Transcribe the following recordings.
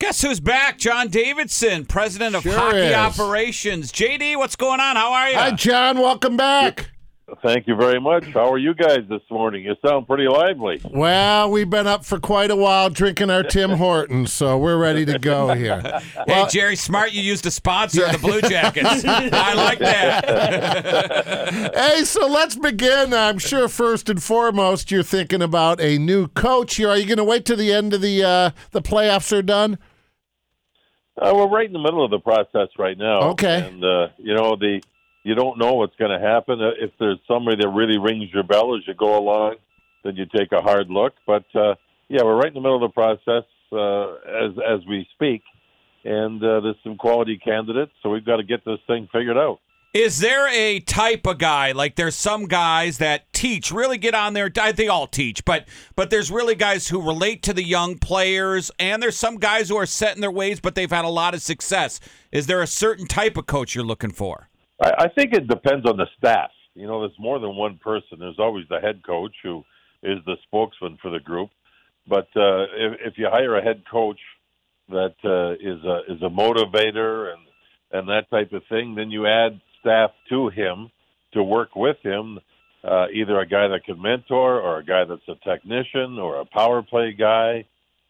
Guess who's back? John Davidson, president of Sure hockey is. operations. JD, what's going on? How are you? Hi, John. Welcome back. Thank you very much. How are you guys this morning? You sound pretty lively. Well, we've been up for quite a while drinking our Tim Hortons, so we're ready to go here. hey, Well, Jerry Smart, you used to sponsor the Blue Jackets. I like that. hey, so let's begin. I'm sure first and foremost you're thinking about a new coach here. Are you going to wait till the end of the uh, the playoffs are done? Uh, we're right in the middle of the process right now. Okay. And uh, you know the you don't know what's going to happen. Uh, If there's somebody that really rings your bell as you go along, then you take a hard look. But uh, yeah, we're right in the middle of the process uh, as as we speak, and uh, there's some quality candidates, so we've got to get this thing figured out. Is there a type of guy like there's some guys that teach, really get on there? They all teach, but but there's really guys who relate to the young players, and there's some guys who are set in their ways, but they've had a lot of success. Is there a certain type of coach you're looking for? I, I think it depends on the staff. You know, there's more than one person. There's always the head coach who is the spokesman for the group. But uh, if, if you hire a head coach that uh, is a is a motivator and and that type of thing, then you add staff to him to work with him. Uh, either a guy that can mentor, or a guy that's a technician, or a power play guy.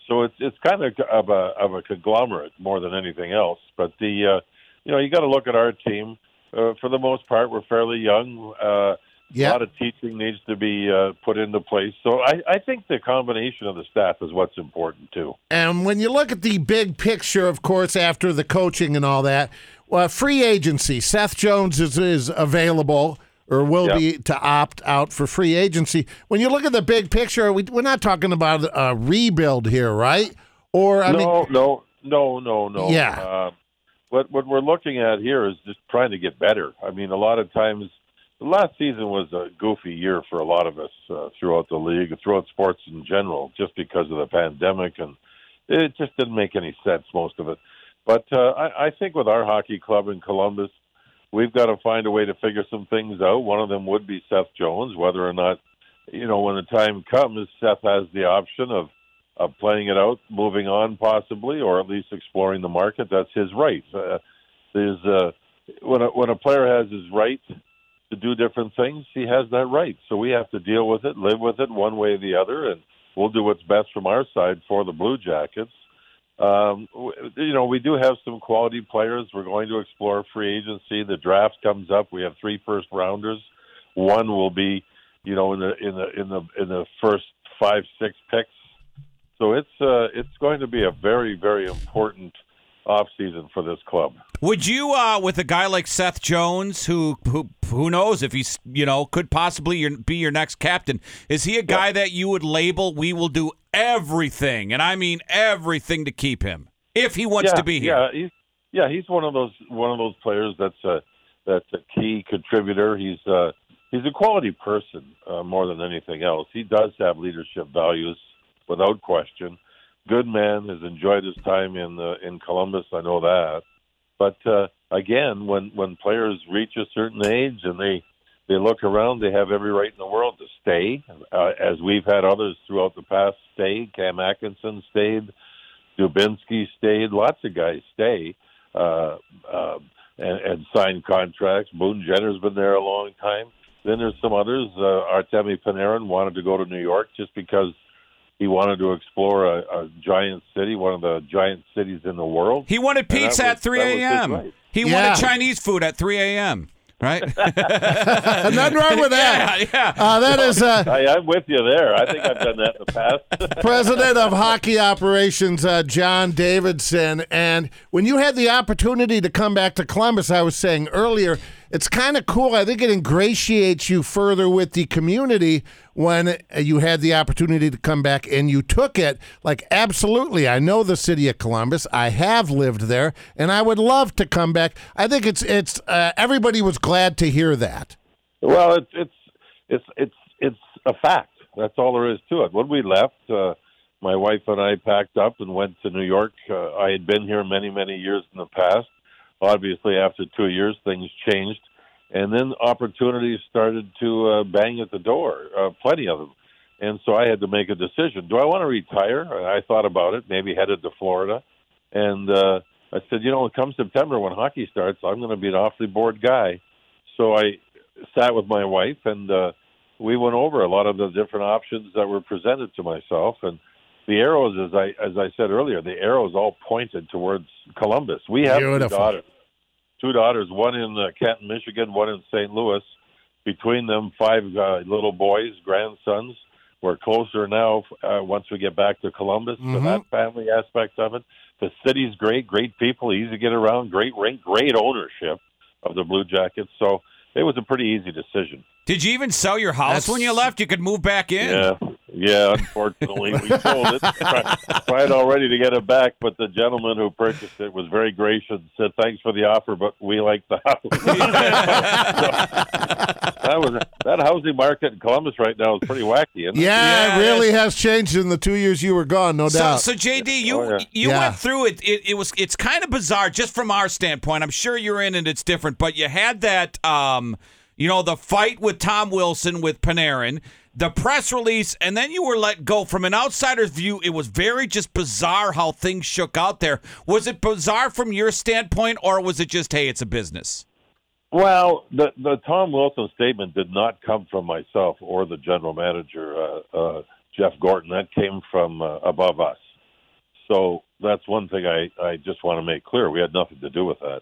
So it's it's kind of of a of a conglomerate more than anything else. But the uh, you know you got to look at our team uh, for the most part, we're fairly young. Uh, Yeah. A lot of teaching needs to be uh, put into place. So I, I think the combination of the staff is what's important too. And when you look at the big picture, of course, after the coaching and all that, well, free agency. Seth Jones is, is available or will Yep. be to opt out for free agency. When you look at the big picture, we, we're not talking about a rebuild here, right? Or I no, mean, no, no, no, no. Yeah. Uh, what what we're looking at here is just trying to get better. I mean, a lot of times, the last season was a goofy year for a lot of us uh, throughout the league, throughout sports in general, just because of the pandemic, and it just didn't make any sense most of it. But uh, I, I think with our hockey club in Columbus, we've got to find a way to figure some things out. One of them would be Seth Jones, whether or not, you know, when the time comes, Seth has the option of of playing it out, moving on possibly, or at least exploring the market. That's his right. Uh, there's uh, when a, when a player has his right to do different things, he has that right. So we have to deal with it, live with it one way or the other, and we'll do what's best from our side for the Blue Jackets. Um, you know, we do have some quality players. We're going to explore free agency. The draft comes up. We have three first rounders. One will be, you know, in the in the in the in the first five six picks. So it's uh, it's going to be a very very important off season for this club. Would you, uh, with a guy like Seth Jones, who who who knows if he's you know could possibly your, be your next captain? Is he a guy that you would label? We will do everything, and I mean everything to keep him if he wants yeah, to be here. Yeah, he's yeah he's one of those one of those players that's a that's a key contributor. He's uh, he's a quality person uh, more than anything else. He does have leadership values without question. Good man has enjoyed his time in uh, in Columbus. I know that. But uh, again, when when players reach a certain age and they they look around, they have every right in the world to stay, uh, as we've had others throughout the past stay. Cam Atkinson stayed. Dubinsky stayed. Lots of guys stay uh, uh, and, and sign contracts. Boone Jenner's been there a long time. Then there's some others. Uh, Artemi Panarin wanted to go to New York just because he wanted to explore a, a giant city, one of the giant cities in the world. He wanted pizza was- at 3 that was his a.m. He Yeah. wanted Chinese food at 3 a.m. Right? nothing wrong with that. yeah, yeah. Uh, that is uh, I, I'm with you there. I think I've done that in the past. president of hockey operations, uh, John Davidson. And when you had the opportunity to come back to Columbus, I was saying earlier, it's kind of cool. I think it ingratiates you further with the community when you had the opportunity to come back and you took it. Like, absolutely, I know the city of Columbus. I have lived there, and I would love to come back. I think it's it's uh, everybody was glad to hear that. Well, it's it's it's it's it's a fact. That's all there is to it. When we left, uh, my wife and I packed up and went to New York. Uh, I had been here many many years in the past. Obviously, after two years, things changed, and then opportunities started to uh, bang at the door. Uh, plenty of them, and so I had to make a decision. Do I want to retire? I thought about it. Maybe headed to Florida. And uh, I said, you know, come September when hockey starts, I'm going to be an awfully bored guy. So I sat with my wife and uh, we went over a lot of the different options that were presented to myself. And the arrows, as I as I said earlier, the arrows all pointed towards Columbus. We have two daughters, two daughters, one in uh, Canton, Michigan, one in St. Louis. Between them, five uh, little boys, grandsons. We're closer now uh, once we get back to Columbus to Mhm. that family aspect of it. The city's great, great people, easy to get around, great rink, great ownership of the Blue Jackets. So it was a pretty easy decision. Did you even sell your house That's- when you left? You could move back in. Yeah, yeah. Unfortunately, we sold it. Tried, tried already to get it back, but the gentleman who purchased it was very gracious. and Said thanks for the offer, but we like the house. that was that housing market in Columbus right now is pretty wacky. Isn't it? Yeah, Yeah, it it really has changed in the two years you were gone, no So, doubt. so JD, you Oh, yeah. you Yeah. went through it. it. It was it's kind of bizarre, just from our standpoint. I'm sure you're in it; it's different. But you had that, um, you know, the fight with Tom Wilson with Panarin, the press release, and then you were let go. From an outsider's view, it was very just bizarre how things shook out there. Was it bizarre from your standpoint, or was it just, hey, it's a business? Well, the the Tom Wilson statement did not come from myself or the general manager uh, uh, Jeff Gorton. That came from uh, above us. So that's one thing I I just want to make clear. We had nothing to do with that.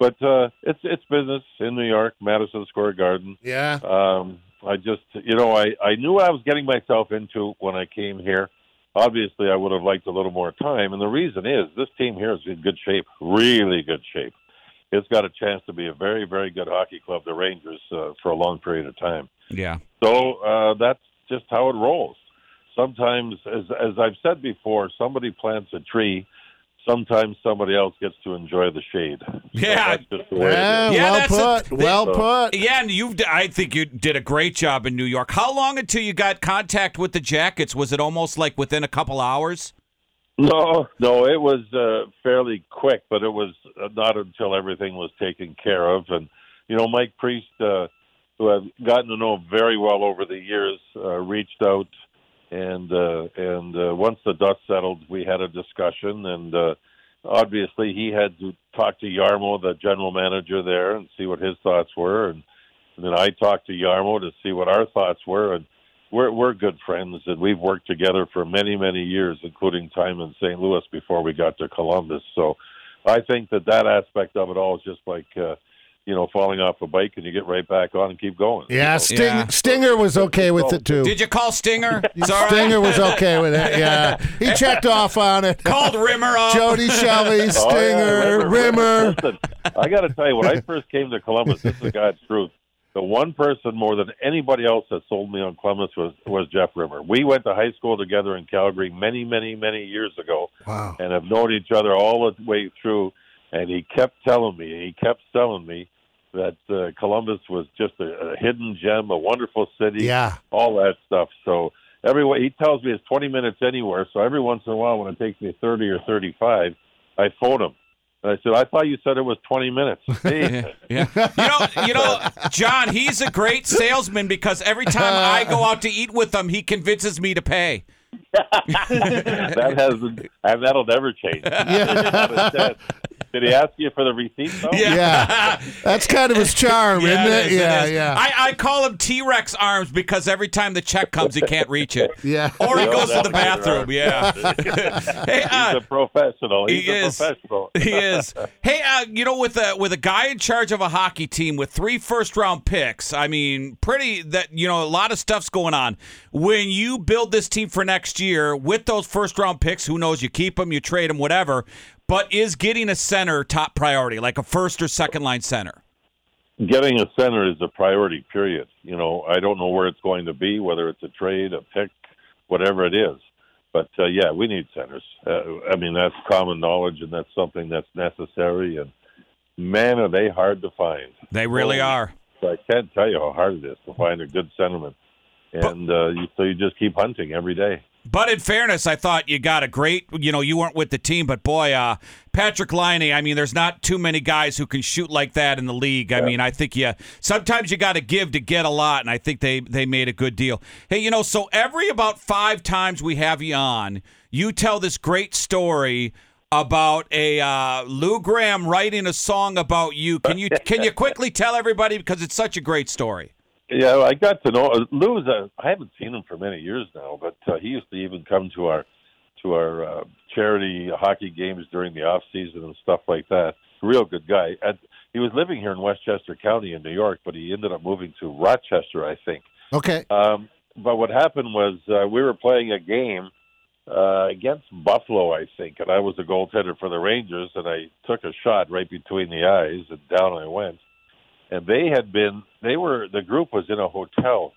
But uh, it's it's business in New York, Madison Square Garden. yeah. Um, I just, you know, I, I knew I was getting myself into when I came here. Obviously, I would have liked a little more time. And the reason is this team here is in good shape, really good shape. It's got a chance to be a very, very good hockey club, the Rangers, uh, for a long period of time. Yeah. So uh, that's just how it rolls. Sometimes, as, as I've said before, somebody plants a tree. Sometimes somebody else gets to enjoy the shade. So Yeah. that's just the Yeah. Yeah, well put. a- well So- put. Yeah, and you I think you did a great job in New York. How long until you got contact with the Jackets? Was it almost like within a couple hours? No, no, it was uh, fairly quick, but it was uh, not until everything was taken care of. And you know, Mike Priest, uh, who I've gotten to know very well over the years, uh, reached out, and uh, and uh, once the dust settled, we had a discussion, and uh, obviously he had to talk to Jarmo, the general manager there, and see what his thoughts were, and, and then I talked to Jarmo to see what our thoughts were, and we're we're good friends and we've worked together for many many years including time in St. Louis before we got to Columbus so I think that that aspect of it all is just like uh you know falling off a bike and you get right back on and keep going Yeah, So- Sting, Yeah. Stinger was okay with it too. Did you call Stinger? It's all right. Stinger was okay with it. Yeah, he checked off on it. Called Rimmer up. Jody Shelley, Oh, yeah, Stinger, Rimmer. Listen, I got to tell you, when I first came to Columbus, this is God's truth. The one person more than anybody else that sold me on Columbus was was Jeff Rimmer. We went to high school together in Calgary many, many, many years ago. Wow. and have known each other all the way through. And he kept telling me, he kept telling me that uh, Columbus was just a, a hidden gem, a wonderful city, Yeah. all that stuff. So every he tells me it's 20 minutes anywhere. So every once in a while, when it takes me 30 or 35, I phone him. And I said, I thought you said it was 20 minutes. Hey, Yeah. You know, you know, John, he's a great salesman because every time I go out to eat with him, he convinces me to pay. that hasn't, and that'll never change. Not a chance. Did he ask you for the receipt? Though? Yeah. That's kind of his charm, Yeah, isn't it it? is, yeah, is. yeah. I, I call him T Rex arms because every time the check comes, he can't reach it. yeah. Or he No, goes to the bathroom. right. Yeah. hey, He's uh, a professional. He's he a is. professional. he is. Hey, uh, you know, with a with a guy in charge of a hockey team with three first round picks, I mean, pretty that you know a lot of stuff's going on. When you build this team for next year with those first round picks, who knows? You keep them, you trade them, whatever. But is getting a center top priority, like a first or second line center? Getting a center is a priority. Period. You know, I don't know where it's going to be, whether it's a trade, a pick, whatever it is. But uh, yeah, we need centers. Uh, I mean, that's common knowledge, and that's something that's necessary. And man, are they hard to find. They really Holy are. I can't tell you how hard it is to find a good centerman. And uh, you, so you just keep hunting every day. But in fairness, I thought you got a great, you know, you weren't with the team, but boy, uh, Patrik Laine, I mean, there's not too many guys who can shoot like that in the league. I mean, I think you sometimes you got to give to get a lot, and I think they they made a good deal. Hey, you know, so every about five times we have you on, you tell this great story about a uh, Lou Gramm writing a song about you. Can you can you quickly tell everybody because it's such a great story? Yeah, I got to know uh, Lou's. A, I haven't seen him for many years now, but uh, he used to even come to our to our uh, charity hockey games during the off season and stuff like that. Real good guy. And he was living here in Westchester County in New York, but he ended up moving to Rochester, I think. Okay. Um, but what happened was uh, we were playing a game uh, against Buffalo, I think, and I was the goaltender for the Rangers, and I took a shot right between the eyes, and down I went. And they had been, they were, the group was in a hotel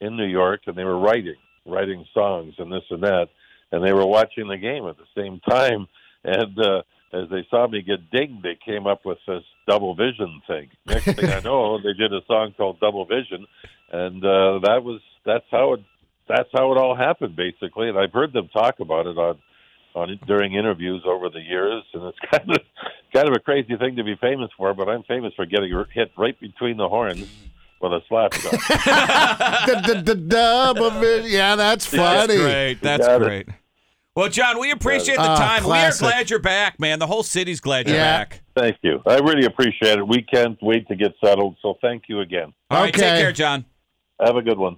in New York, and they were writing, writing songs and this and that, and they were watching the game at the same time. And uh, as they saw me get dinged, they came up with this double vision thing. Next thing I know, they did a song called Double Vision, and uh, that was that's how it that's how it all happened basically. And I've heard them talk about it on on during interviews over the years, and it's kind of kind of a crazy thing to be famous for. But I'm famous for getting hit right between the horns with a slap shot. the, the, the double vision. Yeah, that's funny. That's great. That's it. great. Well, John, we appreciate the Ah, time. classic. We are glad you're back, man. The whole city's glad you're Yeah. back. thank you. I really appreciate it. We can't wait to get settled. So thank you again. All right, Okay. take care, John. Have a good one.